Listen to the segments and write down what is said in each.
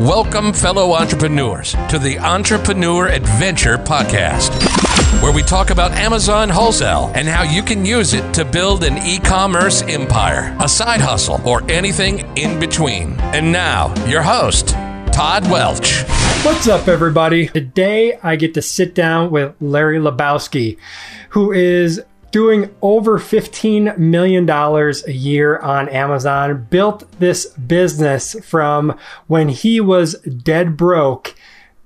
Welcome, fellow entrepreneurs, to the Entrepreneur Adventure Podcast, where we talk about Amazon wholesale and how you can use it to build an e commerce empire, a side hustle, or anything in between. And now, your host, Todd Welch. What's up, everybody? Today I get to sit down with Larry Lubarsky, who is doing over $15 million a year on Amazon, built this business from when he was dead broke,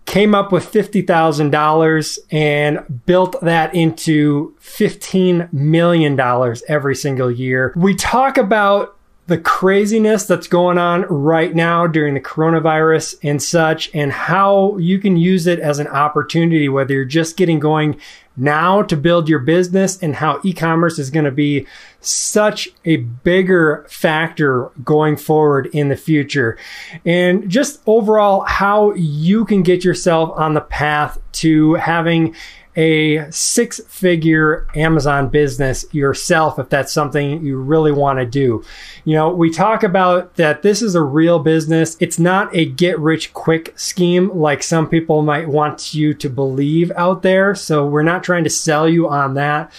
came up with $50,000 and built that into $15 million every single year. We talk about the craziness that's going on right now during the coronavirus and such, and how you can use it as an opportunity, whether you're just getting going now to build your business and how e-commerce is going to be such a bigger factor going forward in the future. And just overall how you can get yourself on the path to having a six figure Amazon business yourself if that's something you really want to do. You know, we talk about that this is a real business. It's not a get rich quick scheme like some people might want you to believe out there. So we're not trying to sell you on that.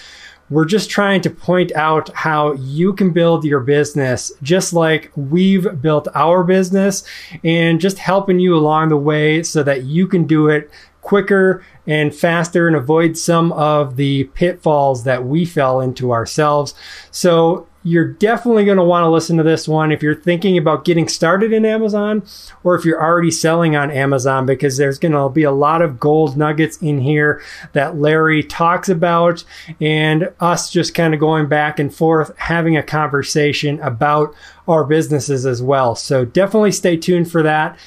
We're just trying to point out how you can build your business just like we've built our business and just helping you along the way so that you can do it quicker and faster and avoid some of the pitfalls that we fell into ourselves. So you're definitely going to want to listen to this one if you're thinking about getting started in Amazon or if you're already selling on Amazon because there's going to be a lot of gold nuggets in here that Larry talks about and us just kind of going back and forth having a conversation about our businesses as well. So definitely stay tuned for that.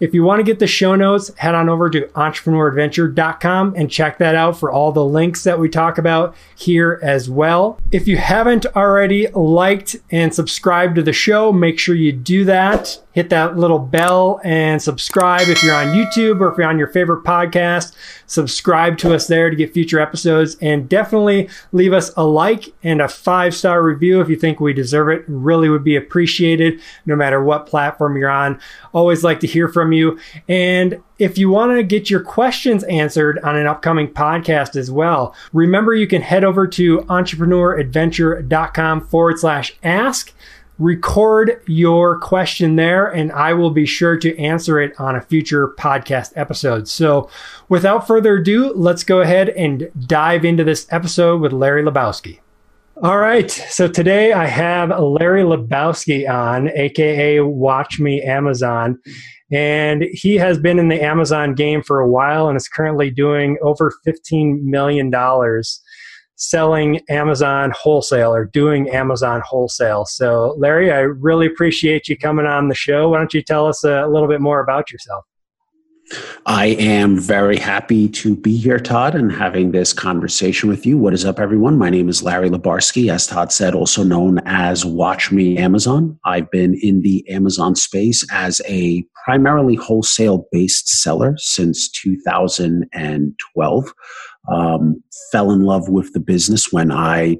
If you want to get the show notes, head on over to entrepreneuradventure.com and check that out for all the links that we talk about here as well. If you haven't already liked and subscribed to the show, make sure you do that hit that little bell and subscribe if you're on YouTube or if you're on your favorite podcast. Subscribe to us there to get future episodes and definitely leave us a like and a five star review if you think we deserve it. Really would be appreciated no matter what platform you're on. Always like to hear from you. And if you want to get your questions answered on an upcoming podcast as well, remember you can head over to entrepreneuradventure.com forward slash ask record your question there and I will be sure to answer it on a future podcast episode. So without further ado, let's go ahead and dive into this episode with Larry Lubarsky. All right. So today I have Larry Lubarsky on, aka Watch Me Amazon. And he has been in the Amazon game for a while and is currently doing over $15 million selling Amazon wholesale or doing Amazon wholesale. So, Larry, I really appreciate you coming on the show. Why don't you tell us a little bit more about yourself? I am very happy to be here, Todd, and having this conversation with you. What is up, everyone? My name is Larry Lubarsky, as Todd said, also known as Watch Me Amazon. I've been in the Amazon space as a primarily wholesale based seller since 2012 um, fell in love with the business when I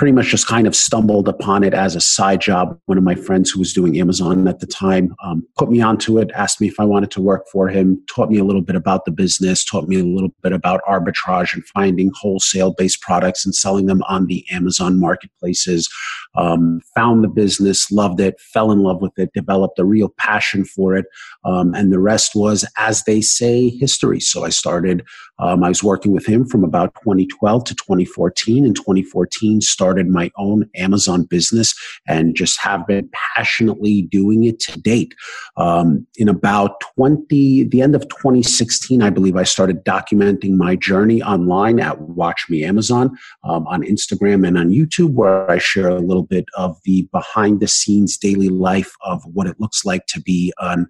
pretty much just kind of stumbled upon it as a side job. One of my friends who was doing Amazon at the time um, put me onto it, asked me if I wanted to work for him, taught me a little bit about the business, taught me a little bit about arbitrage and finding wholesale based products and selling them on the Amazon marketplaces. Um, found the business, loved it, fell in love with it, developed a real passion for it. Um, and the rest was, as they say, history. So I started, um, I was working with him from about 2012 to 2014. In 2014, started started my own Amazon business and just have been passionately doing it to date. Um, in about 20, the end of 2016, I believe I started documenting my journey online at Watch Me Amazon um, on Instagram and on YouTube, where I share a little bit of the behind the scenes daily life of what it looks like to be an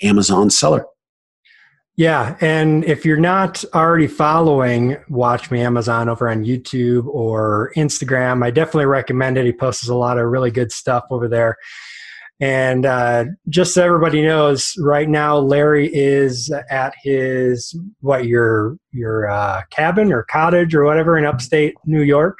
Amazon seller. Yeah. And if you're not already following Watch Me Amazon over on YouTube or Instagram, I definitely recommend it. He posts a lot of really good stuff over there. And uh, just so everybody knows, right now Larry is at his what your your uh, cabin or cottage or whatever in upstate New York,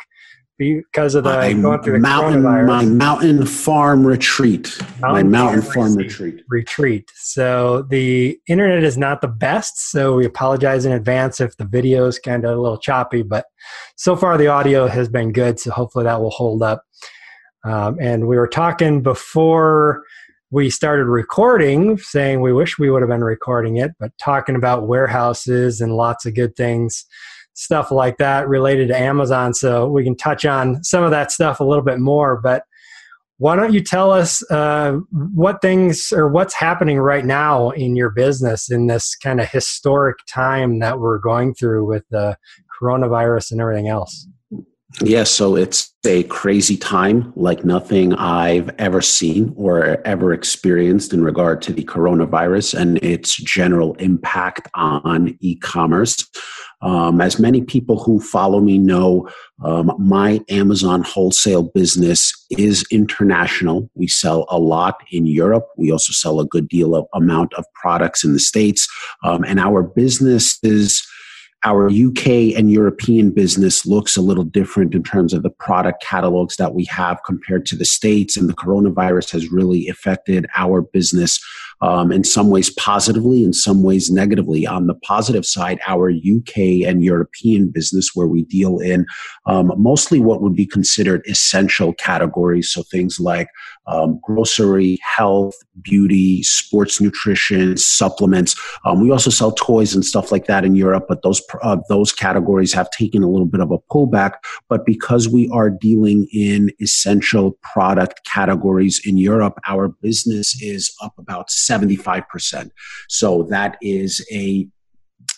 because of the my going through the mountain, coronavirus. my mountain farm retreat, my mountain farm retreat. Retreat. So the internet is not the best, so we apologize in advance if the video is kind of a little choppy, but so far the audio has been good, so hopefully that will hold up. Um, and we were talking before we started recording, saying we wish we would have been recording it, but talking about warehouses and lots of good things stuff like that related to Amazon. So we can touch on some of that stuff a little bit more. But why don't you tell us uh, what things or what's happening right now in your business in this kind of historic time that we're going through with the coronavirus and everything else? Yeah, so it's a crazy time like nothing I've ever seen or ever experienced in regard to the coronavirus and its general impact on e commerce. Um, as many people who follow me know, um, my Amazon wholesale business is international. We sell a lot in Europe. We also sell a good deal of amount of products in the States. Um, and our business is our UK and European business looks a little different in terms of the product catalogs that we have compared to the States. And the coronavirus has really affected our business um, in some ways positively, in some ways negatively. On the positive side, our UK and European business, where we deal in um, mostly what would be considered essential categories. So things like um, grocery, health, beauty, sports nutrition, supplements. Um, we also sell toys and stuff like that in Europe, but those uh, those categories have taken a little bit of a pullback. But because we are dealing in essential product categories in Europe, our business is up about seventy five percent. So that is a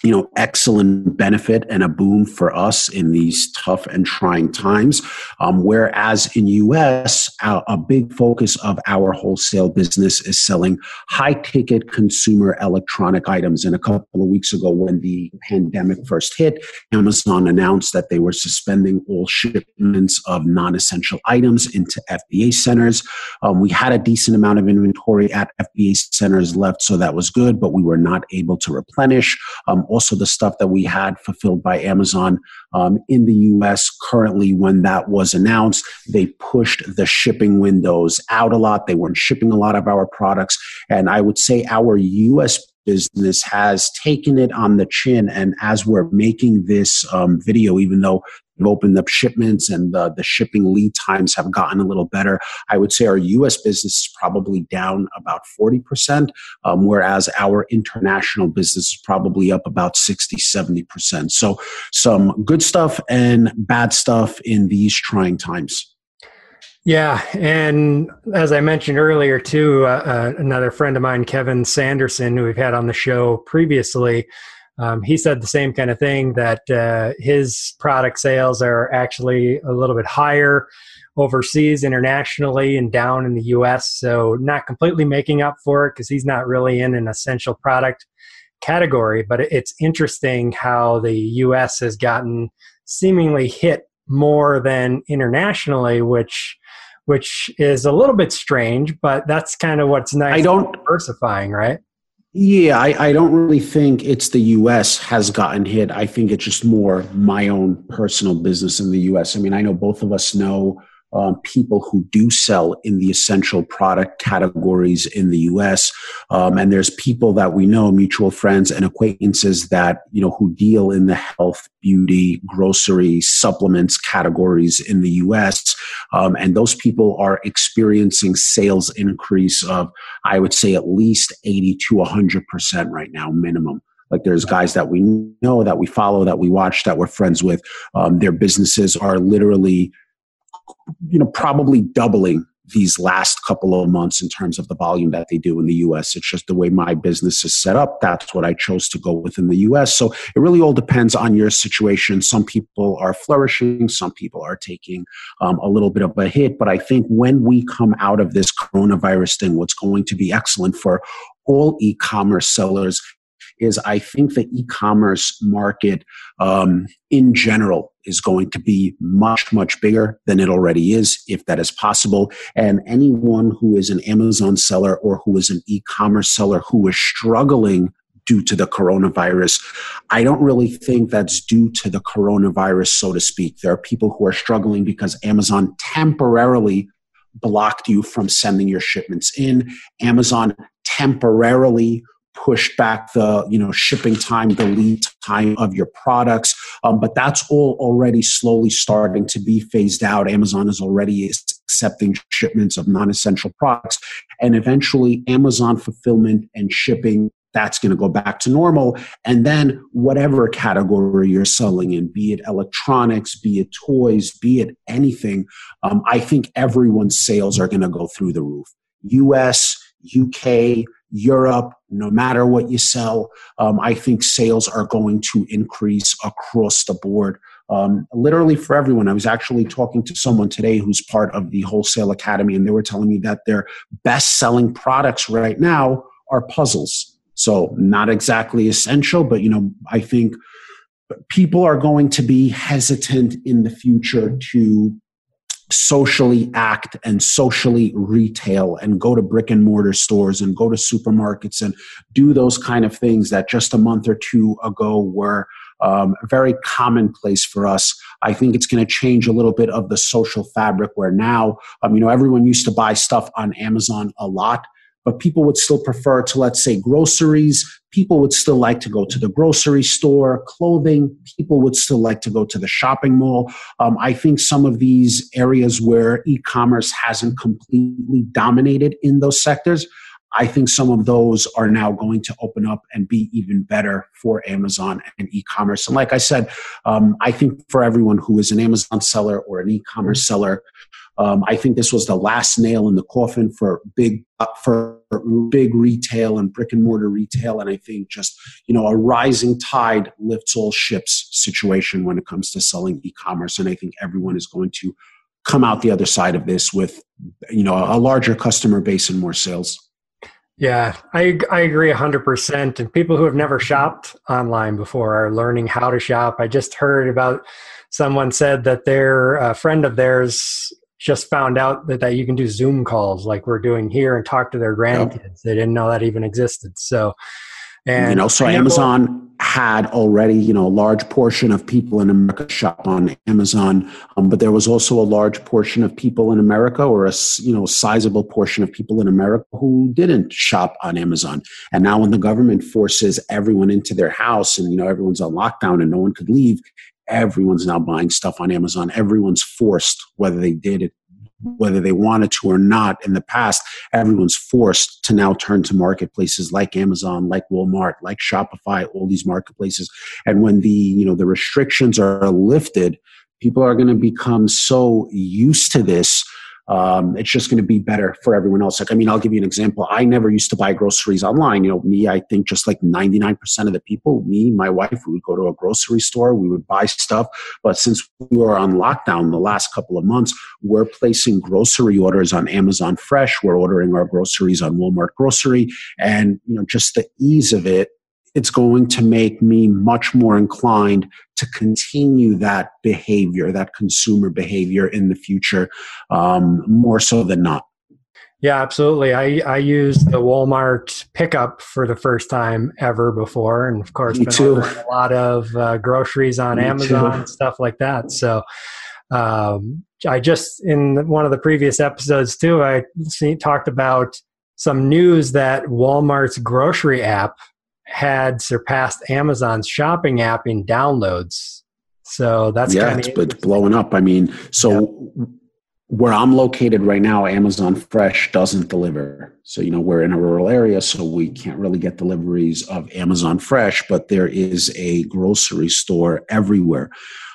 you know excellent benefit and a boom for us in these tough and trying times. Um, whereas in us a, a big focus of our wholesale business is selling high ticket consumer electronic items. And a couple of weeks ago when the pandemic first hit amazon announced that they were suspending all shipments of non-essential items into fba centers. Um, we had a decent amount of inventory at fba centers left so that was good but we were not able to replenish. Um, also the stuff that we had fulfilled by Amazon um, in the US currently when that was announced. They pushed the shipping windows out a lot. They weren't shipping a lot of our products. And I would say our US business has taken it on the chin. And as we're making this um, video, even though we've opened up shipments and the, the shipping lead times have gotten a little better, I would say our US business is probably down about 40%, um, whereas our international business is probably up about 60, 70%. So some good stuff and bad stuff in these trying times. Yeah, and as I mentioned earlier, too, uh, uh, another friend of mine, Kevin Sanderson, who we've had on the show previously, um, he said the same kind of thing that uh, his product sales are actually a little bit higher overseas, internationally, and down in the U.S. So not completely making up for it because he's not really in an essential product category. But it's interesting how the U.S. has gotten seemingly hit more than internationally, which which is a little bit strange, but that's kind of what's nice. I don't diversifying, right? Yeah, I, I, don't really think it's the US has gotten hit. I think it's just more my own personal business in the US. I mean, I know both of us know um, people who do sell in the essential product categories in the U.S. Um, and there's people that we know, mutual friends and acquaintances that you know who deal in the health, beauty, grocery, supplements categories in the U.S. Um, and those people are experiencing sales increase of, I would say, at least 80 to 100 percent right now, minimum. Like there's guys that we know, that we follow, that we watch, that we're friends with. Um, their businesses are literally you know, probably doubling these last couple of months in terms of the volume that they do in the US. It's just the way my business is set up. That's what I chose to go with in the US. So it really all depends on your situation. Some people are flourishing, some people are taking um, a little bit of a hit. But I think when we come out of this coronavirus thing, what's going to be excellent for all e commerce sellers is I think the e-commerce market um, in general is going to be much much bigger than it already is, if that is possible. And anyone who is an Amazon seller or who is an e-commerce seller who is struggling due to the coronavirus. I don't really think that's due to the coronavirus, so to speak. There are people who are struggling because Amazon temporarily blocked you from sending your shipments in. Amazon temporarily push back the you know shipping time the lead time of your products. Um, but that's all already slowly starting to be phased out. Amazon is already accepting shipments of non-essential products. And eventually amazon fulfillment and shipping that's going to go back to normal. And then whatever category you're selling in be it electronics be it toys be it anything um, i think everyone's sales are going to go through the roof. Us uk Europe, no matter what you sell, um, I think sales are going to increase across the board. Um, literally for everyone. I was actually talking to someone today who's part of the Wholesale Academy, and they were telling me that their best selling products right now are puzzles. So, not exactly essential, but you know, I think people are going to be hesitant in the future to socially act and socially retail and go to brick and mortar stores and go to supermarkets and do those kind of things that just a month or two ago were um, very commonplace for us. I think it's going to change a little bit of the social fabric where now, um, you know, everyone used to buy stuff on Amazon a lot but people would still prefer to, let's say, groceries. People would still like to go to the grocery store, clothing. People would still like to go to the shopping mall. Um, I think some of these areas where e commerce hasn't completely dominated in those sectors, I think some of those are now going to open up and be even better for Amazon and e commerce. And like I said, um, I think for everyone who is an Amazon seller or an e commerce seller, um, I think this was the last nail in the coffin for big for big retail and brick and mortar retail, and I think just you know a rising tide lifts all ships situation when it comes to selling e-commerce, and I think everyone is going to come out the other side of this with you know a larger customer base and more sales. Yeah, I I agree 100%. And people who have never shopped online before are learning how to shop. I just heard about someone said that their a friend of theirs just found out that, that you can do Zoom calls like we're doing here and talk to their grandkids. Yep. They didn't know that even existed. So, and you know, so Amazon had already, you know, a large portion of people in America shop on Amazon, um, but there was also a large portion of people in America, or a you know sizable portion of people in America who didn't shop on Amazon. And now, when the government forces everyone into their house, and you know everyone's on lockdown and no one could leave, everyone's now buying stuff on Amazon. Everyone's forced, whether they did it, whether they wanted to or not in the past, everyone's forced to now turn to marketplaces like Amazon, like Walmart, like Shopify, all these marketplaces. And when the, you know, the restrictions are lifted, people are going to become so used to this um, it's just going to be better for everyone else. Like, I mean, I'll give you an example. I never used to buy groceries online. You know, me, I think just like 99% of the people, me, my wife, we would go to a grocery store, we would buy stuff. But since we were on lockdown the last couple of months, we're placing grocery orders on Amazon Fresh. We're ordering our groceries on Walmart Grocery. And, you know, just the ease of it it's going to make me much more inclined to continue that behavior, that consumer behavior in the future, um, more so than not. Yeah, absolutely. I, I used the Walmart pickup for the first time ever before, and of course, Me too. a lot of uh, groceries on Me Amazon and stuff like that. So, um, I just in one of the previous episodes too, I see, talked about some news that Walmart's grocery app had surpassed Amazon's shopping app in downloads. So that's yeah, it's, it's blowing up. I mean, so where I'm located right now, Amazon Fresh doesn't deliver. So you know we're in a rural area, so we can't really get deliveries of Amazon Fresh. But there is a grocery store everywhere.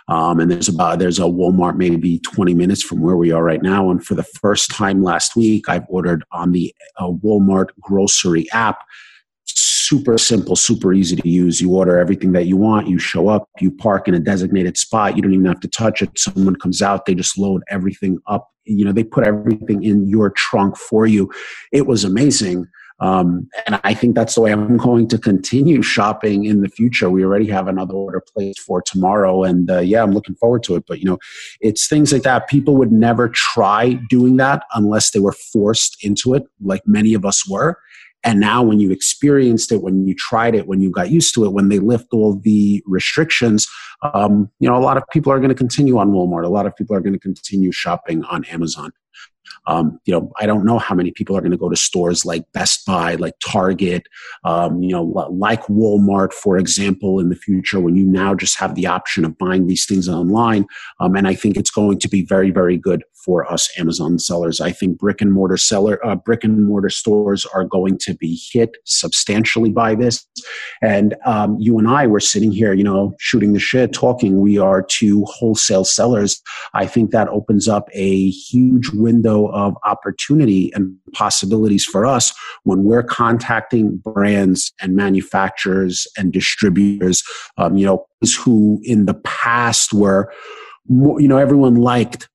Um, and there's about there's a Walmart maybe 20 minutes from where we are right now. And for the first time last week, I've ordered on the uh, Walmart grocery app super simple, super easy to use. You order everything that you want, you show up, you park in a designated spot, you don't even have to touch it. Someone comes out, they just load everything up. You know, they put everything in your trunk for you. It was amazing. Um, and I think that's the way I'm going to continue shopping in the future. We already have another order placed for tomorrow, and uh, yeah, I'm looking forward to it. But you know, it's things like that. People would never try doing that unless they were forced into it, like many of us were. And now, when you experienced it, when you tried it, when you got used to it, when they lift all the restrictions, um, you know, a lot of people are going to continue on Walmart. A lot of people are going to continue shopping on Amazon. Um, you know, I don't know how many people are going to go to stores like Best Buy, like Target, um, you know, like Walmart, for example, in the future when you now just have the option of buying these things online. Um, and I think it's going to be very, very good for us Amazon sellers. I think brick and mortar seller, uh, brick and mortar stores are going to be hit substantially by this. And um, you and I were sitting here, you know, shooting the shit, talking. We are two wholesale sellers. I think that opens up a huge window of opportunity and possibilities for us when we're contacting brands and manufacturers and distributors. Um, you know, who in the past were you know everyone liked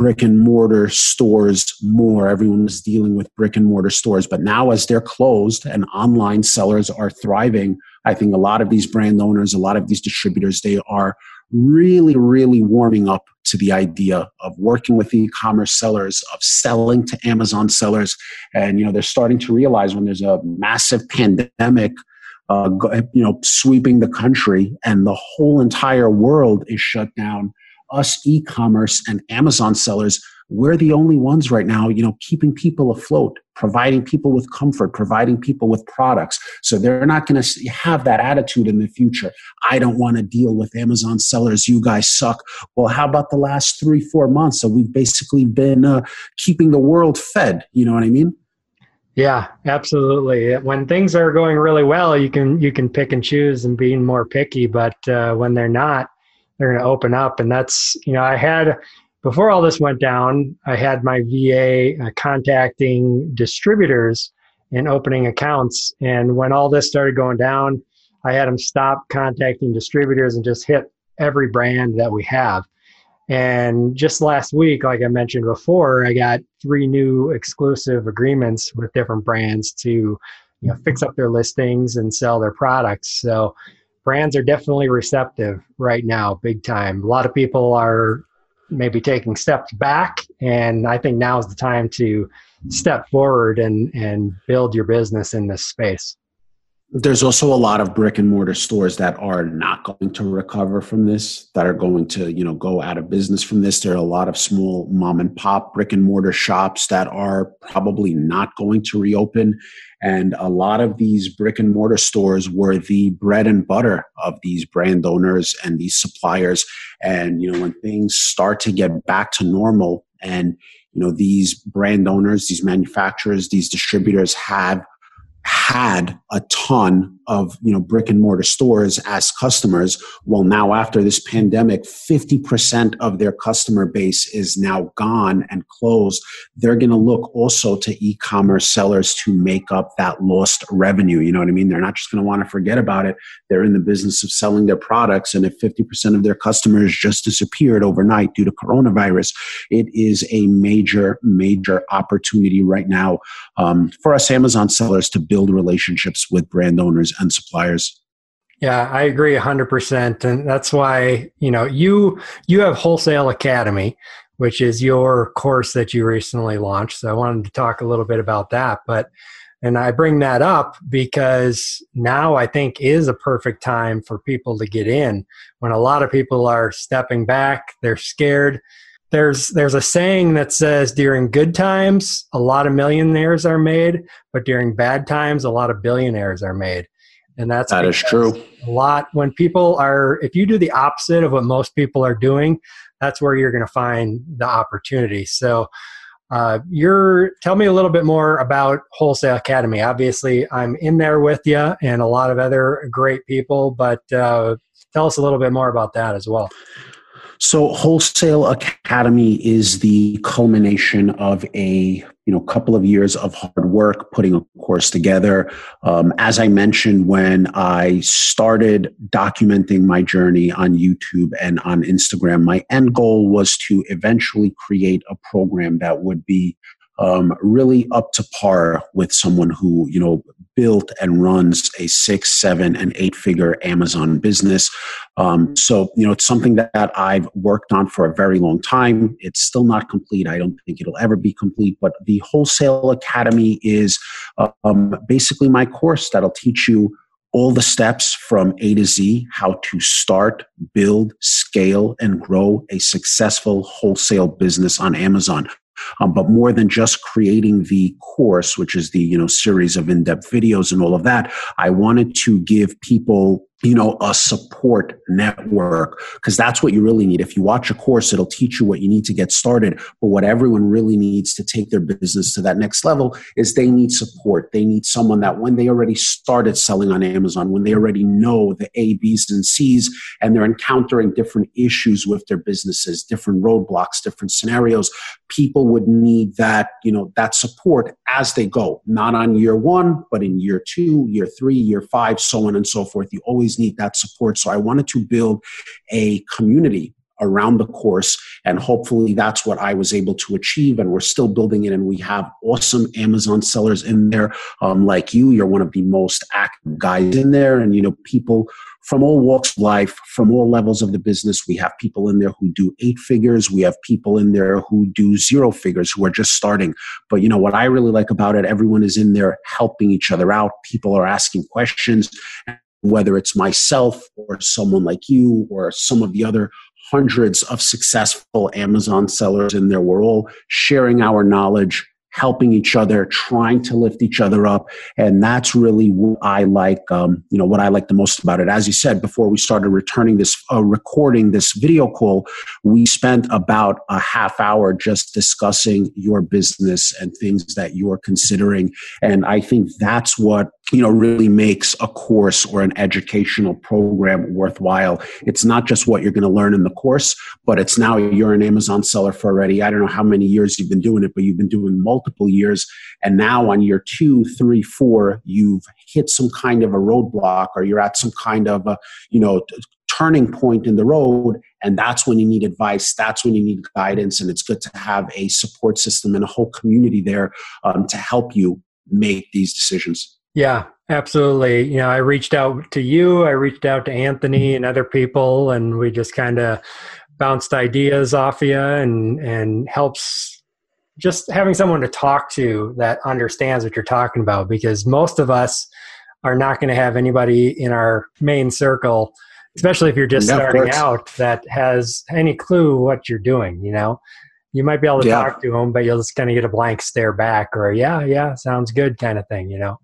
brick and mortar stores more. Everyone was dealing with brick and mortar stores. But now, as they're closed and online sellers are thriving, I think a lot of these brand owners, a lot of these distributors, they are really, really warming up to the idea of working with e-commerce sellers, of selling to Amazon sellers. And, you know, they're starting to realize when there's a massive pandemic uh, you know, sweeping the country and the whole entire world is shut down us e-commerce and Amazon sellers, we're the only ones right now, you know, keeping people afloat, providing people with comfort, providing people with products. So they're not going to have that attitude in the future. I don't want to deal with Amazon sellers. You guys suck. Well, how about the last three, four months? So we've basically been uh, keeping the world fed. You know what I mean? Yeah, absolutely. When things are going really well, you can you can pick and choose and being more picky. But uh, when they're not, they're going to open up. And that's, you know, I had, before all this went down, I had my VA uh, contacting distributors and opening accounts. And when all this started going down, I had them stop contacting distributors and just hit every brand that we have. And just last week, like I mentioned before, I got three new exclusive agreements with different brands to, you know, fix up their listings and sell their products. So brands are definitely receptive right now, big time. A lot of people are maybe taking steps back, and I think now is the time to step forward and and build your business in this space. There's also a lot of brick and mortar stores that are not going to recover from this, that are going to, you know, go out of business from this. There are a lot of small mom and pop brick and mortar shops that are probably not going to reopen. And a lot of these brick and mortar stores were the bread and butter of these brand owners and these suppliers. And, you know, when things start to get back to normal and, you know, these brand owners, these manufacturers, these distributors have had a ton of you know brick and mortar stores as customers well now after this pandemic 50% of their customer base is now gone and closed. They're going to look also to e-commerce sellers to make up that lost revenue you know what i mean? They're not just going to want to forget about it. They're in the business of selling their products and if 50% of their customers just disappeared overnight due to coronavirus it is a major major opportunity right now um, for us amazon sellers to build relationships with brand owners and suppliers. Yeah, I agree 100% and that's why, you know, you you have Wholesale Academy, which is your course that you recently launched. So I wanted to talk a little bit about that, but and I bring that up because now I think is a perfect time for people to get in when a lot of people are stepping back, they're scared. There's there's a saying that says during good times a lot of millionaires are made, but during bad times a lot of billionaires are made and that's that is true. a lot when people are if you do the opposite of what most people are doing that's where you're going to find the opportunity. So uh, you're tell me a little bit more about wholesale academy. Obviously i'm in there with you and a lot of other great people but uh, tell us a little bit more about that as well so Wholesale Academy is the culmination of a you know couple of years of hard work putting a course together. Um, as I mentioned when I started documenting my journey on YouTube and on Instagram, my end goal was to eventually create a program that would be um, really up to par with someone who you know built and runs a six, seven, and eight figure Amazon business. Um, so, you know, it's something that, I've worked on for a very long time. It's still not complete. I don't think it'll ever be complete, but the Wholesale Academy is um, basically my course that'll teach you all the steps from A to Z, how to start, build, scale, and grow a successful wholesale business on Amazon. Um, but more than just creating the course, which is the you know series of in-depth videos and all of that, I wanted to give people you know a support network because that's what you really need. If you watch a course it'll teach you what you need to get started but what everyone really needs to take their business to that next level is they need support. They need someone that when they already started selling on amazon when they already know the a b's and c's and they're encountering different issues with their businesses different roadblocks different scenarios people would need that you know that support as they go. Not on year one but in year two year three year five so on and so forth. You always always need that support. So I wanted to build a community around the course. And hopefully that's what I was able to achieve. And we're still building it. And we have awesome Amazon sellers in there. Um, like you, you're one of the most active guys in there. And, you know, people from all walks of life, from all levels of the business. We have people in there who do eight figures. We have people in there who do zero figures, who are just starting. But you know what I really like about it? Everyone is in there helping each other out. People are asking questions whether it's myself or someone like you or some of the other hundreds of successful Amazon sellers in there. We're all sharing our knowledge, helping each other, trying to lift each other up. And that's really what I like, um, you know, what I like the most about it. As you said, before we started returning this, uh, recording this video call, we spent about a half hour just discussing your business and things that you're considering. And I think that's what you know really makes a course or an educational program worthwhile it's not just what you're going to learn in the course but it's now you're an amazon seller for already i don't know how many years you've been doing it but you've been doing multiple years. And now on year two three four you've hit some kind of a roadblock or you're at some kind of a you know turning point in the road. And that's when you need advice. That's when you need guidance. And it's good to have a support system and a whole community there um, to help you make these decisions. Yeah, absolutely. You know, I reached out to you, I reached out to Anthony and other people, and we just kind of bounced ideas off of you and and helps just having someone to talk to that understands what you're talking about because most of us are not going to have anybody in our main circle especially if you're just yeah, starting out that has any clue what you're doing you know? You might be able to yeah. talk to them but you'll just kind of get a blank stare back or yeah yeah sounds good kind of thing you know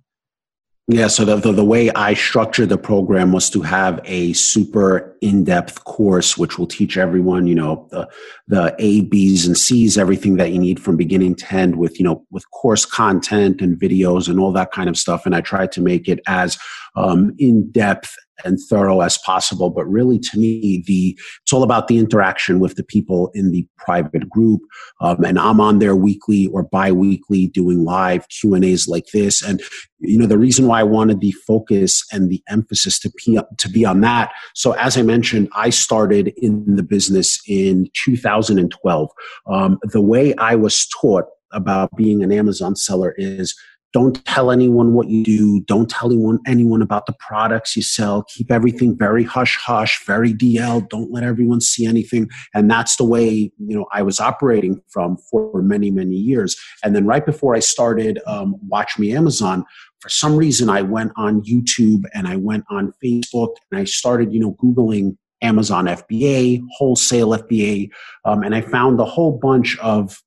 yeah, so the, the, the, way I structured the program was to have a super in-depth course, which will teach everyone, you know, the, the A, B's and C's, everything that you need from beginning to end with, you know, with course content and videos and all that kind of stuff. And I tried to make it as um, in-depth and thorough as possible. But really, to me, the it's all about the interaction with the people in the private group. Um, and I'm on there weekly or bi-weekly doing live Q and A's like this. And you know, the reason why I wanted the focus and the emphasis to be to be on that. So, as I mentioned, I started in the business in 2012. Um, the way I was taught about being an Amazon seller is don't tell anyone what you do. Don't tell anyone, anyone about the products you sell. Keep everything very hush hush, very DL. Don't let everyone see anything. And that's the way, you know, I was operating from for many, many years. And then right before I started um, Watch Me Amazon, for some reason I went on YouTube and I went on Facebook and I started, you know, Googling Amazon FBA, wholesale FBA, um, and I found a whole bunch of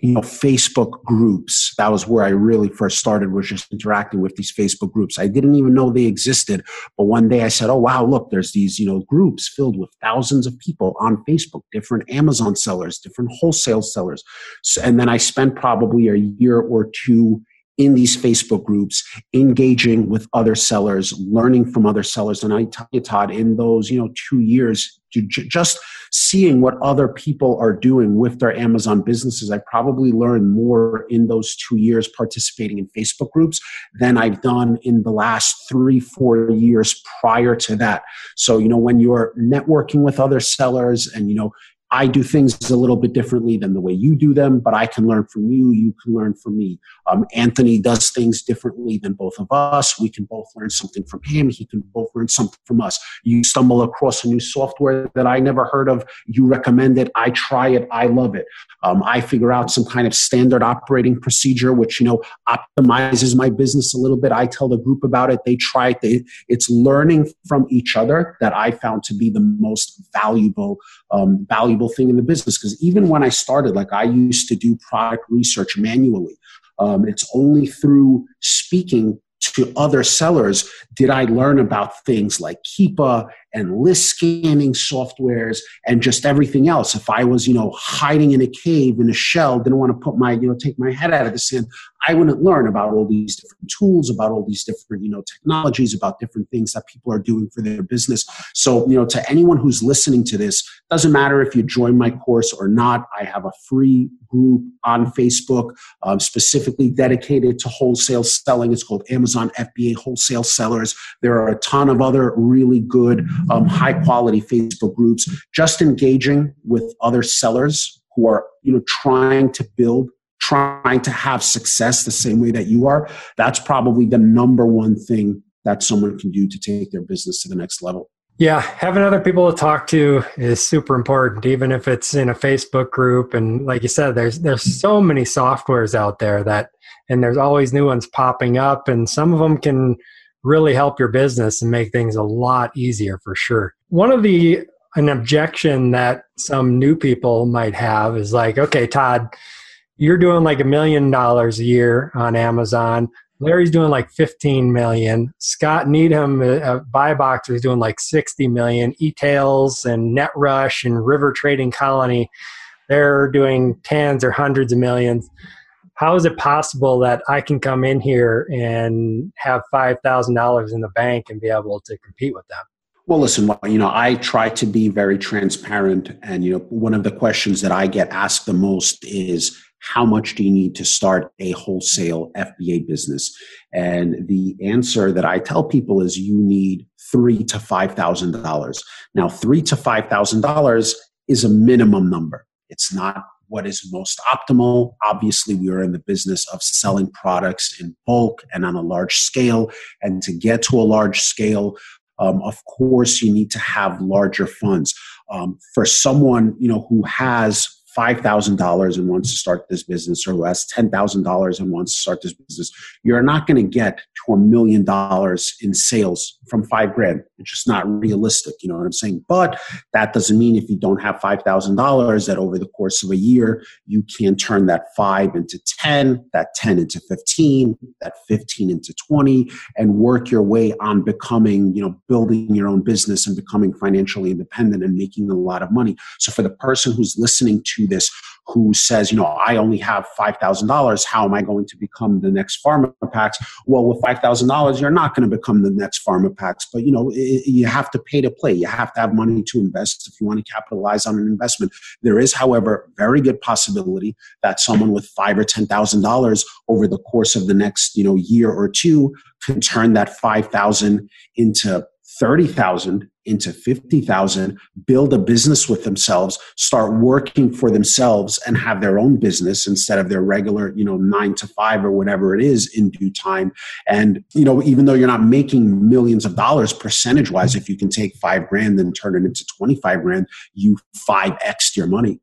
you know facebook groups. That was where i really first started was just interacting with these facebook groups. I didn't even know they existed but one day i said oh wow look there's these you know groups filled with thousands of people on facebook different amazon sellers different wholesale sellers. So, and then i spent probably a year or two in these Facebook groups, engaging with other sellers, learning from other sellers. And I tell you, Todd, in those, you know, two years, just seeing what other people are doing with their Amazon businesses, I probably learned more in those two years participating in Facebook groups than I've done in the last three, four years prior to that. So, you know, when you're networking with other sellers and, you know, I do things a little bit differently than the way you do them, but I can learn from you. You can learn from me. Um, Anthony does things differently than both of us. We can both learn something from him. He can both learn something from us. You stumble across a new software that I never heard of. You recommend it. I try it. I love it. Um, I figure out some kind of standard operating procedure, which, you know, optimizes my business a little bit. I tell the group about it. They try it. They, it's learning from each other that I found to be the most valuable, um, valuable valuable thing in the business because even when I started, like I used to do product research manually. Um, it's only through speaking to other sellers did I learn about things like Keepa and list scanning softwares and just everything else. If I was, you know, hiding in a cave in a shell, didn't want to put my, you know, take my head out of the sand, I wouldn't learn about all these different tools, about all these different, you know, technologies, about different things that people are doing for their business. So, you know, to anyone who's listening to this, doesn't matter if you join my course or not. I have a free group on Facebook um, specifically dedicated to wholesale selling. It's called Amazon FBA Wholesale Sellers. There are a ton of other really good um, high quality Facebook groups, just engaging with other sellers who are you know trying to build trying to have success the same way that you are that's probably the number one thing that someone can do to take their business to the next level yeah, having other people to talk to is super important, even if it's in a Facebook group. And like you said, there's there's so many softwares out there that, and there's always new ones popping up, and some of them can really help your business and make things a lot easier for sure. One of the an objection that some new people might have is like, okay, Todd, you're doing like a million dollars a year on Amazon. Larry's doing like 15 million. Scott Needham, uh, BuyBox, is doing like 60 million. Etailz and NetRush and River Trading Colony, they're doing tens or hundreds of millions how is it possible that I can come in here and have $5,000 in the bank and be able to compete with them? Well, listen, you know, I try to be very transparent. And, you know, one of the questions that I get asked the most is how much do you need to start a wholesale FBA business? And the answer that I tell people is you need three to $5,000. Now, three to $5,000 is a minimum number. It's not what is most optimal. Obviously, we are in the business of selling products in bulk and on a large scale. And to get to a large scale, um, of course, you need to have larger funds. Um, for someone you know who has $5,000 and wants to start this business or who has $10,000 and wants to start this business, you're not going to get to a million dollars in sales from five grand. It's just not realistic. You know what I'm saying? But that doesn't mean if you don't have $5,000 that over the course of a year, you can turn that five into 10, that 10 into 15, that 15 into 20, and work your way on becoming, you know, building your own business and becoming financially independent and making a lot of money. So for the person who's listening to this who says, you know, I only have $5,000. How am I going to become the next Pharmapacks? Well, with $5,000, you're not going to become the next Pharmapacks, but, you know, it, you have to pay to play. You have to have money to invest if you want to capitalize on an investment. There is, however, very good possibility that someone with five or $10,000 over the course of the next, you know, year or two can turn that 5,000 into 30,000 into 50,000, build a business with themselves, start working for themselves and have their own business instead of their regular, you know, 9 to 5 or whatever it is in due time. And you know, even though you're not making millions of dollars percentage wise if you can take 5 grand and turn it into 25 grand, you 5x your money.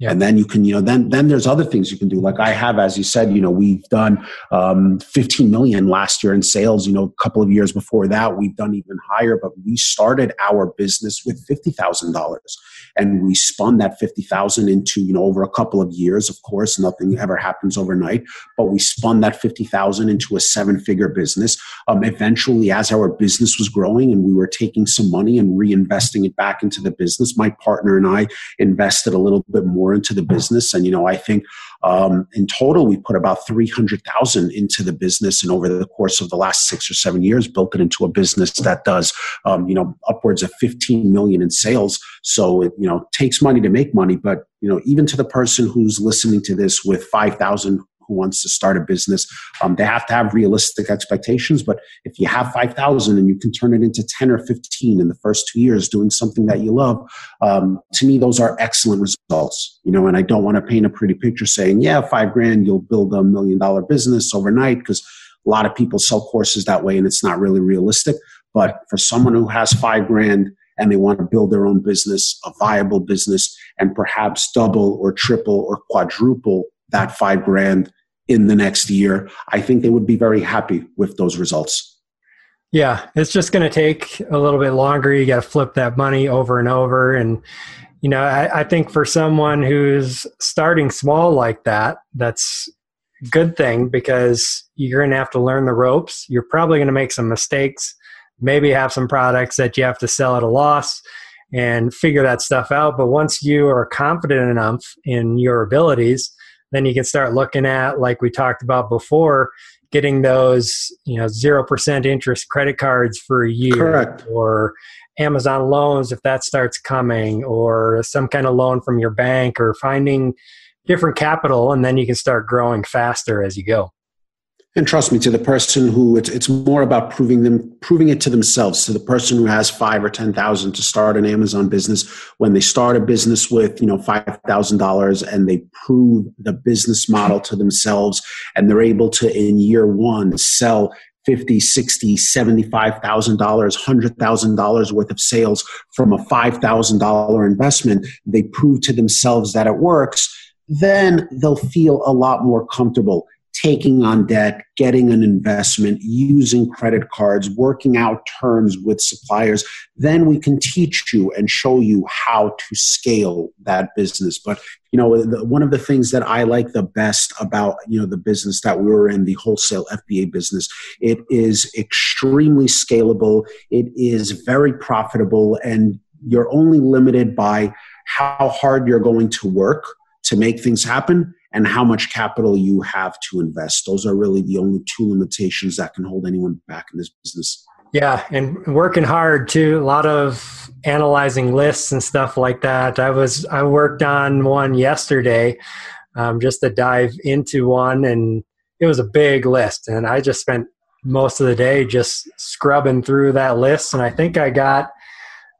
Yeah. And then you can, you know, then then there's other things you can do. Like I have, as you said, you know, we've done um, 15 million last year in sales. You know, a couple of years before that, we've done even higher. But we started our business with fifty thousand dollars, and we spun that fifty thousand into, you know, over a couple of years. Of course, nothing ever happens overnight, but we spun that fifty thousand into a seven-figure business. Um, eventually, as our business was growing and we were taking some money and reinvesting it back into the business, my partner and I invested a little bit more more into the business. And, you know, I think um, in total, we put about 300,000 into the business. And over the course of the last six or seven years, built it into a business that does, um, you know, upwards of 15 million in sales. So it, you know, takes money to make money. But, you know, even to the person who's listening to this with 5,000 who wants to start a business. Um, they have to have realistic expectations, but if you have 5,000 and you can turn it into 10 or 15 in the first two years doing something that you love, um, to me, those are excellent results. You know, and I don't want to paint a pretty picture saying, yeah, five grand, you'll build a million dollar business overnight because a lot of people sell courses that way and it's not really realistic. But for someone who has five grand and they want to build their own business, a viable business, and perhaps double or triple or quadruple that five grand in the next year, I think they would be very happy with those results. Yeah, it's just going to take a little bit longer. You got to flip that money over and over. And, you know, I, I think for someone who's starting small like that, that's a good thing because you're going to have to learn the ropes. You're probably going to make some mistakes maybe have some products that you have to sell at a loss and figure that stuff out. But once you are confident enough in your abilities, then you can start looking at, like we talked about before, getting those, you know, 0% interest credit cards for a year Correct. or Amazon loans if that starts coming or some kind of loan from your bank or finding different capital and then you can start growing faster as you go. And trust me, to the person who it's it's more about proving them proving it to themselves. To the person who has five or ten thousand to start an Amazon business, when they start a business with you know five thousand dollars and they prove the business model to themselves, and they're able to in year one sell 50 60 75000 dollars $100000 worth of sales from a $5000 investment they prove to themselves that it works then they'll feel a lot more comfortable taking on debt, getting an investment, using credit cards, working out terms with suppliers, then we can teach you and show you how to scale that business. But you know, the, one of the things that I like the best about you know the business that we were in, the wholesale FBA business, it is extremely scalable. It is very profitable, and you're only limited by how hard you're going to work to make things happen and how much capital you have to invest. Those are really the only two limitations that can hold anyone back in this business. Yeah, and working hard too. A lot of analyzing lists and stuff like that. I was I worked on one yesterday, um, just to dive into one, and it was a big list, and I just spent most of the day just scrubbing through that list, and I think I got.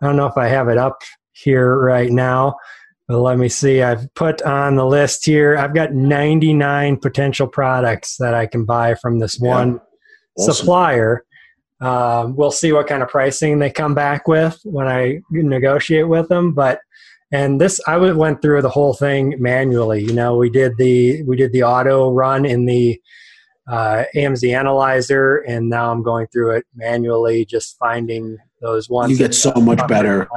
I don't know if I have it up here right now. But let me see. I've put on the list here. I've got 99 potential products that I can buy from this yeah. one awesome. supplier. Um, we'll see what kind of pricing they come back with when I negotiate with them. But and this, I went through the whole thing manually. You know, we did the we did the auto run in the uh, AMZ analyzer, and now I'm going through it manually, just finding those ones. You get so much better,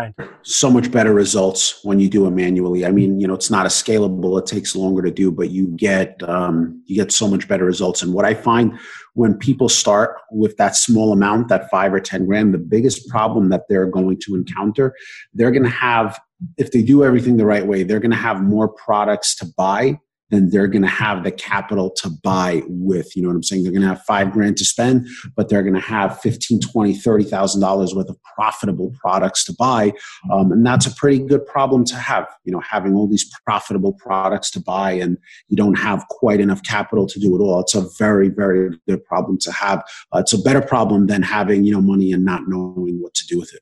so much better results when you do it manually. I mean, you know, it's not a scalable; it takes longer to do, but you get um, you get so much better results. And what I find when people start with that small amount, that five or ten grand, the biggest problem that they're going to encounter, they're going to have if they do everything the right way, they're going to have more products to buy then they're going to have the capital to buy with. You know what I'm saying? They're going to have five grand to spend, but they're going to have 15, 20, 30,000 dollars worth of profitable products to buy. Um, and that's a pretty good problem to have, you know, having all these profitable products to buy and you don't have quite enough capital to do it all. It's a very, very good problem to have. Uh, it's a better problem than having, you know, money and not knowing what to do with it.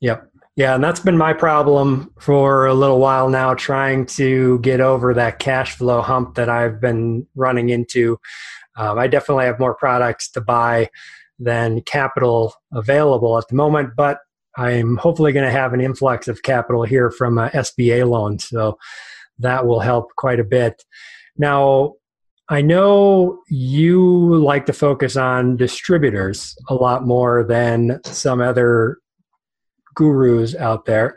Yep. Yeah, and that's been my problem for a little while now, trying to get over that cash flow hump that I've been running into. Um, I definitely have more products to buy than capital available at the moment, but I'm hopefully going to have an influx of capital here from a SBA loan, so that will help quite a bit. Now, I know you like to focus on distributors a lot more than some other gurus out there,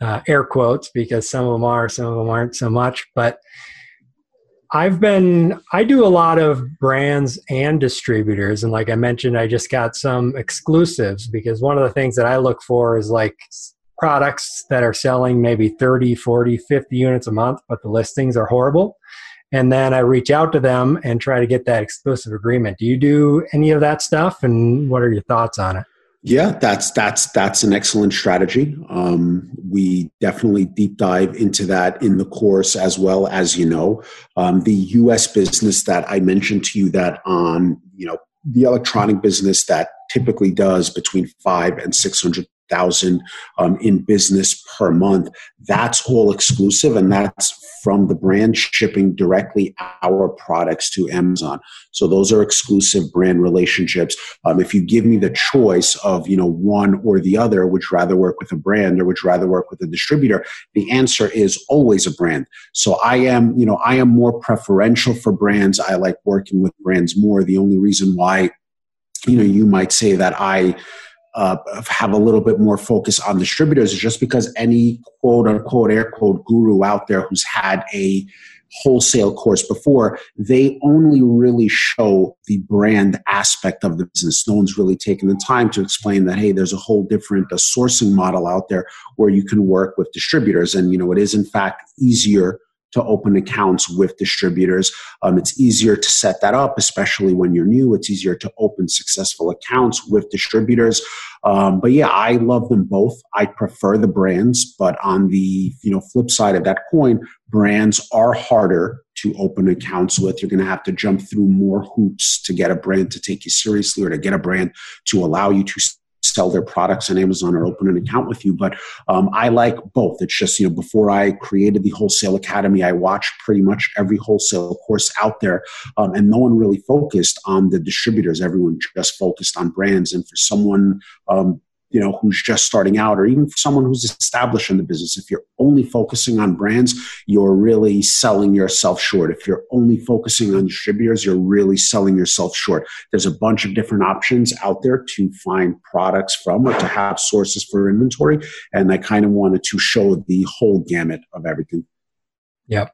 uh, air quotes, because some of them are, some of them aren't so much. But I've been, I do a lot of brands and distributors. And like I mentioned, I just got some exclusives because one of the things that I look for is like products that are selling maybe 30, 40, 50 units a month, but the listings are horrible. And then I reach out to them and try to get that exclusive agreement. Do you do any of that stuff? And what are your thoughts on it? Yeah, that's that's that's an excellent strategy. Um, we definitely deep dive into that in the course as well as you know um, the U.S. business that I mentioned to you that on you know the electronic business that typically does between five and six hundred thousand um, in business per month. That's all exclusive, and that's from the brand shipping directly our products to Amazon. So those are exclusive brand relationships. Um, if you give me the choice of you know one or the other, would you rather work with a brand or would you rather work with a distributor? The answer is always a brand. So I am you know I am more preferential for brands. I like working with brands more. The only reason why you know you might say that I uh, have a little bit more focus on distributors is just because any quote unquote air quote guru out there who's had a wholesale course before, they only really show the brand aspect of the business. No one's really taken the time to explain that, hey, there's a whole different uh, sourcing model out there where you can work with distributors. And, you know, it is in fact easier to open accounts with distributors. Um, it's easier to set that up, especially when you're new. It's easier to open successful accounts with distributors. Um, but yeah, I love them both. I prefer the brands, but on the you know flip side of that coin, brands are harder to open accounts with. You're going to have to jump through more hoops to get a brand to take you seriously or to get a brand to allow you to sell their products on Amazon or open an account with you. But um, I like both. It's just, you know, before I created the Wholesale Academy, I watched pretty much every wholesale course out there, um, and no one really focused on the distributors. Everyone just focused on brands. And for someone um, you know who's just starting out or even for someone who's established in the business. If you're only focusing on brands you're really selling yourself short. If you're only focusing on distributors you're really selling yourself short. There's a bunch of different options out there to find products from or to have sources for inventory and i kind of wanted to show the whole gamut of everything. Yep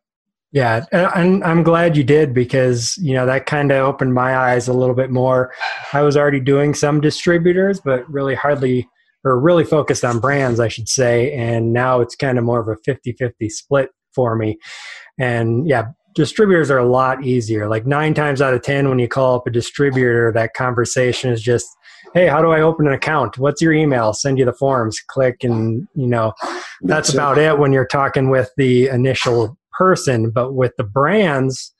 yeah, and I'm glad you did because you know that kind of opened my eyes a little bit more. I was already doing some distributors, but really hardly or really focused on brands, I should say. And now it's kind of more of a 50-50 split for me. And yeah, distributors are a lot easier. Like nine times out of ten, when you call up a distributor, that conversation is just, "Hey, how do I open an account? What's your email? Send you the forms. Click, and you know, that's, that's about it. it when you're talking with the initial person. But with the brands,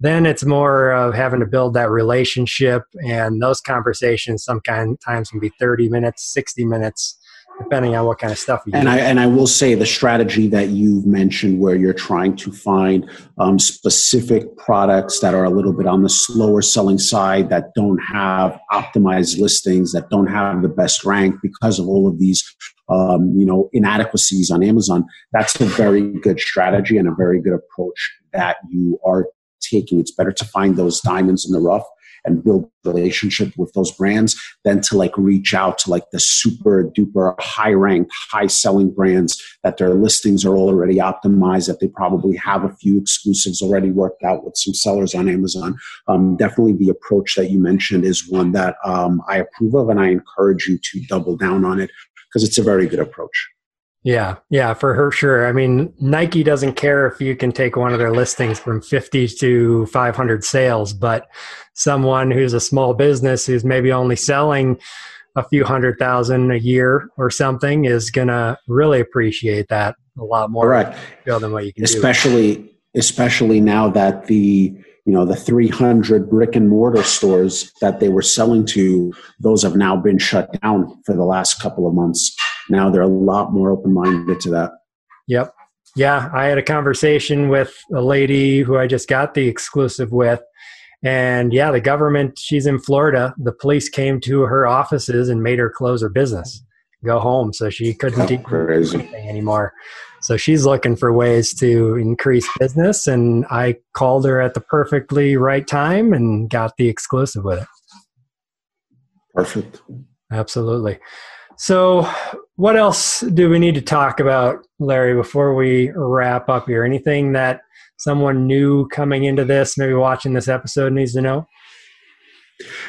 then it's more of having to build that relationship and those conversations sometimes can be 30 minutes 60 minutes depending on what kind of stuff you and do. I and I will say the strategy that you've mentioned, where you're trying to find um, specific products that are a little bit on the slower selling side, that don't have optimized listings, that don't have the best rank because of all of these. Um, you know inadequacies on Amazon. That's a very good strategy and a very good approach that you are taking. It's better to find those diamonds in the rough and build relationship with those brands than to like reach out to like the super duper high ranked high selling brands that their listings are already optimized that they probably have a few exclusives already worked out with some sellers on amazon. Um, definitely the approach that you mentioned is one that um, i approve of and i encourage you to double down on it because it's a very good approach yeah, yeah, for her, sure. I mean, Nike doesn't care if you can take one of their listings from 50 to 500 sales, but someone who's a small business who's maybe only selling a few hundred thousand a year or something is going to really appreciate that a lot more. Correct. Than what you can especially, do. Especially now that the you know the 300 brick and mortar stores that they were selling to those have now been shut down for the last couple of months now they're a lot more open-minded to that yep yeah i had a conversation with a lady who i just got the exclusive with and yeah the government she's in florida the police came to her offices and made her close her business go home so she couldn't do anything anymore so she's looking for ways to increase business, and I called her at the perfectly right time and got the exclusive with it. Perfect. Absolutely. So, what else do we need to talk about, Larry, before we wrap up here? Anything that someone new coming into this, maybe watching this episode, needs to know?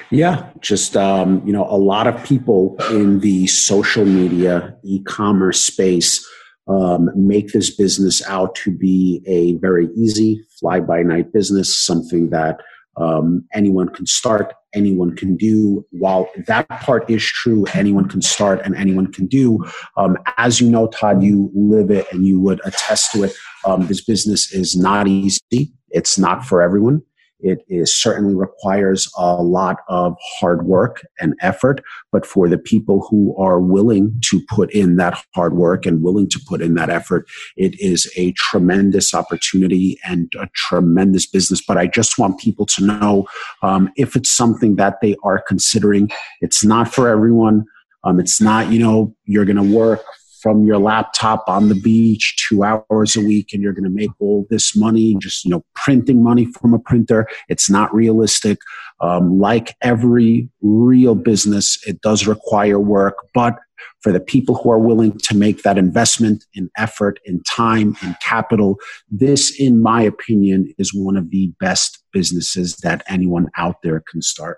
Yeah, just um, you know, a lot of people in the social media e-commerce space um, make this business out to be a very easy fly by night business, something that um, anyone can start, anyone can do. While that part is true, anyone can start and anyone can do. Um, as you know, Todd, you live it and you would attest to it. Um, this business is not easy. It's not for everyone. It is certainly requires a lot of hard work and effort, but for the people who are willing to put in that hard work and willing to put in that effort, it is a tremendous opportunity and a tremendous business. But I just want people to know um, if it's something that they are considering, it's not for everyone. Um, it's not, you know, you're going to work from your laptop on the beach two hours a week and you're going to make all this money just you know printing money from a printer. It's not realistic. Um, like every real business it does require work but for the people who are willing to make that investment in effort in time in capital this in my opinion is one of the best businesses that anyone out there can start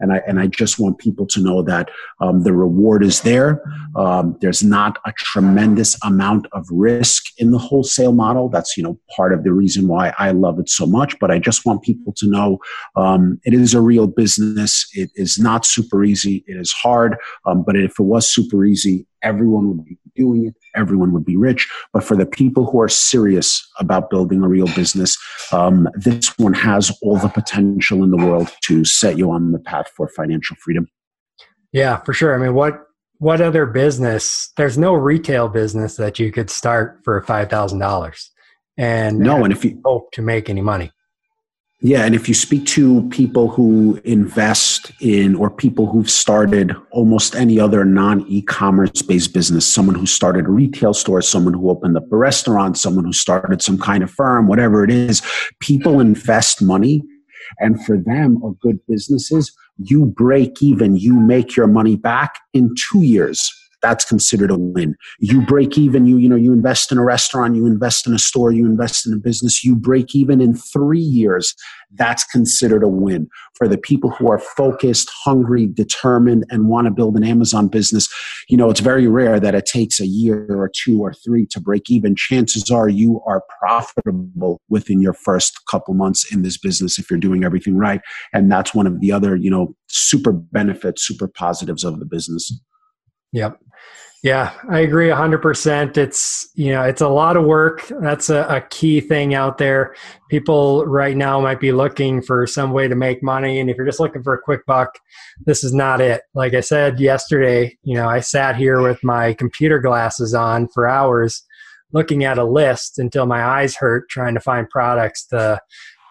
and I and I just want people to know that um, the reward is there. Um, there's not a tremendous amount of risk in the wholesale model. That's you know part of the reason why I love it so much. But I just want people to know um, it is a real business. It is not super easy. It is hard. Um, but if it was super easy, everyone would be doing it, everyone would be rich. But for the people who are serious about building a real business, um, this one has all the potential in the world to set you on the path for financial freedom. Yeah, for sure. I mean, what what other business? There's no retail business that you could start for five thousand dollars, and no, and if you hope to make any money. Yeah, and if you speak to people who invest in or people who've started almost any other non e commerce based business, someone who started a retail store, someone who opened up a restaurant, someone who started some kind of firm, whatever it is, people invest money. And for them, a good businesses, you break even, you make your money back in two years that's considered a win. You break even, you, you know, you invest in a restaurant, you invest in a store, you invest in a business, you break even in three years. That's considered a win. For the people who are focused, hungry, determined, and want to build an Amazon business, you know, it's very rare that it takes a year or two or three to break even. Chances are you are profitable within your first couple months in this business if you're doing everything right. And that's one of the other, you know, super benefits, super positives of the business. Yep. Yeah, I agree 100%. It's, you know, it's a lot of work. That's a, a, key thing out there. People right now might be looking for some way to make money. And if you're just looking for a quick buck, this is not it. Like I said yesterday, you know, I sat here with my computer glasses on for hours looking at a list until my eyes hurt trying to find products to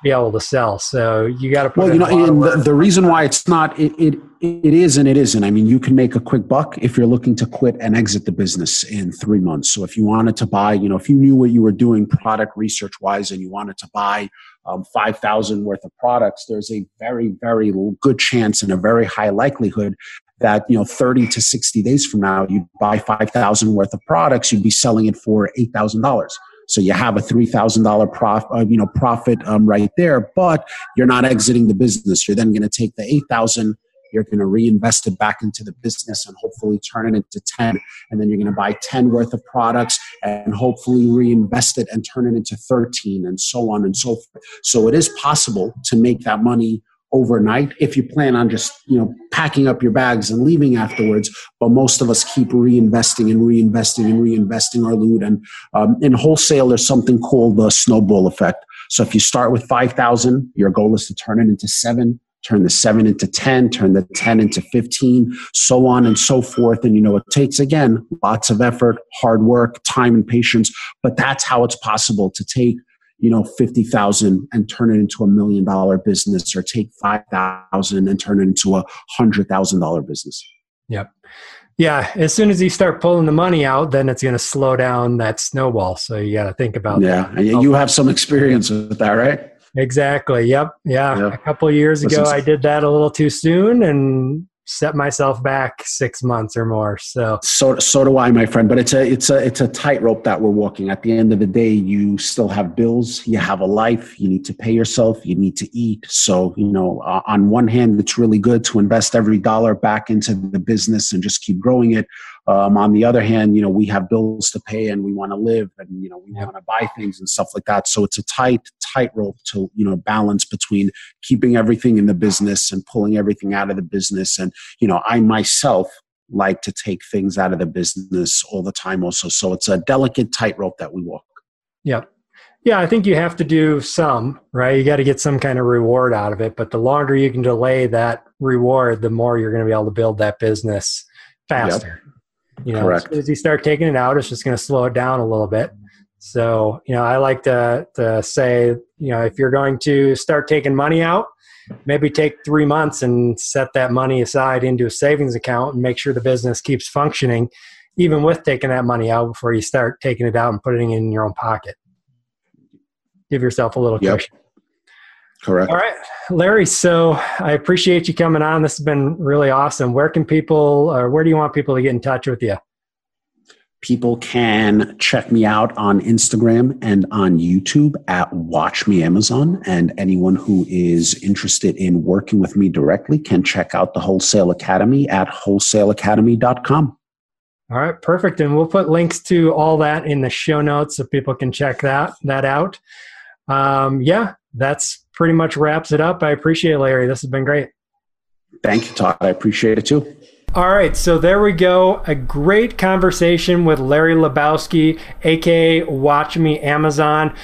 be able to sell. So you got to put. Well, you know, and the, the, reason why it's not it, it it is and it isn't. I mean, you can make a quick buck if you're looking to quit and exit the business in three months. So if you wanted to buy, you know, if you knew what you were doing product research wise, and you wanted to buy um, five thousand worth of products, there's a very very good chance and a very high likelihood that you know 30 to 60 days from now you buy 5000 worth of products you'd be selling it for $8000 so you have a three thousand dollar prof, uh, you know, profit um, right there, but you're not exiting the business. You're then going to take the eight thousand. You're going to reinvest it back into the business and hopefully turn it into 10. And then you're going to buy 10 worth of products and hopefully reinvest it and turn it into 13 and so on and so forth. So it is possible to make that money overnight if you plan on just you know packing up your bags and leaving afterwards. But most of us keep reinvesting and reinvesting and reinvesting our loot. And um, in wholesale there's something called the snowball effect. So if you start with 5000 your goal is to turn it into 7 turn the 7 into 10 turn the 10 into 15 so on and so forth. And you know it takes again lots of effort hard work time and patience. But that's how it's possible to take you know, 50,000 and turn it into a million dollar business or take 5,000 and turn it into a $100,000 business. Yep. Yeah, as soon as you start pulling the money out, then it's going to slow down that snowball. So you got to think about yeah. that. Yeah, you have some experience with that, right? Exactly. Yep. Yeah. Yep. A couple years ago, I did that a little too soon and set myself back six months or more. So so so do I, my friend. But it's a it's a it's a tightrope that we're walking. At the end of the day, you still have bills, you have a life, you need to pay yourself, you need to eat. So you know, uh, on one hand, it's really good to invest every dollar back into the business and just keep growing it. Um, on the other hand, you know, we have bills to pay and we want to live and, you know, we want to buy things and stuff like that. So it's a tight, tightrope to, you know, balance between keeping everything in the business and pulling everything out of the business. And, you know, I myself like to take things out of the business all the time also. So it's a delicate tightrope that we walk. Yeah. Yeah, I think you have to do some, right? You got to get some kind of reward out of it. But the longer you can delay that reward, the more you're going to be able to build that business faster. Yep. You know, Correct. as you start taking it out, it's just going to slow it down a little bit. So, you know, I like to, to say, you know, if you're going to start taking money out, maybe take three months and set that money aside into a savings account and make sure the business keeps functioning, even with taking that money out before you start taking it out and putting it in your own pocket. Give yourself a little yep. cushion. Correct. All right, Larry. So I appreciate you coming on. This has been really awesome. Where can people, or where do you want people to get in touch with you? People can check me out on Instagram and on YouTube at Watch Me Amazon. And anyone who is interested in working with me directly can check out the Wholesale Academy at wholesaleacademy.com. All right, perfect. And we'll put links to all that in the show notes so people can check that that out. Um, yeah, that's pretty much wraps it up. I appreciate it, Larry. This has been great. Thank you, Todd. I appreciate it too. All right, so there we go. A great conversation with Larry Lubarsky, aka Watch Me Amazon.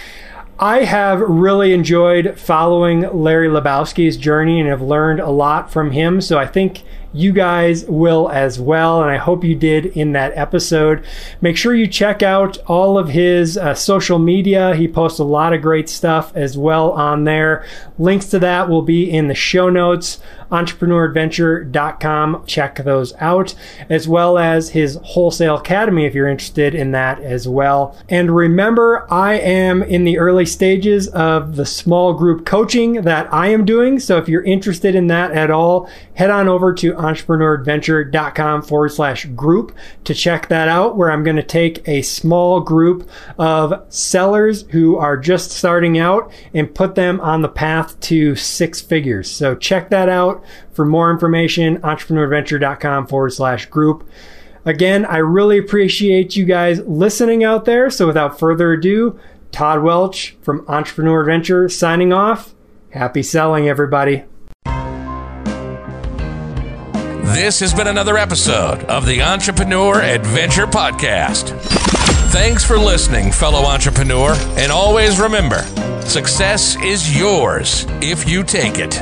I have really enjoyed following Larry Lubarsky's journey and have learned a lot from him. So I think you guys will as well. And I hope you did in that episode. Make sure you check out all of his uh, social media. He posts a lot of great stuff as well on there. Links to that will be in the show notes entrepreneuradventure.com. Check those out, as well as his Wholesale Academy if you're interested in that as well. And remember, I am in the early stages of the small group coaching that I am doing. So if you're interested in that at all, head on over to entrepreneuradventure.com forward slash group to check that out, where I'm going to take a small group of sellers who are just starting out and put them on the path to six figures. So check that out. For more information, entrepreneuradventure.com forward slash group. Again, I really appreciate you guys listening out there. So without further ado, Todd Welch from Entrepreneur Adventure signing off. Happy selling, everybody. This has been another episode of the Entrepreneur Adventure Podcast. Thanks for listening, fellow entrepreneur, and always remember success is yours if you take it.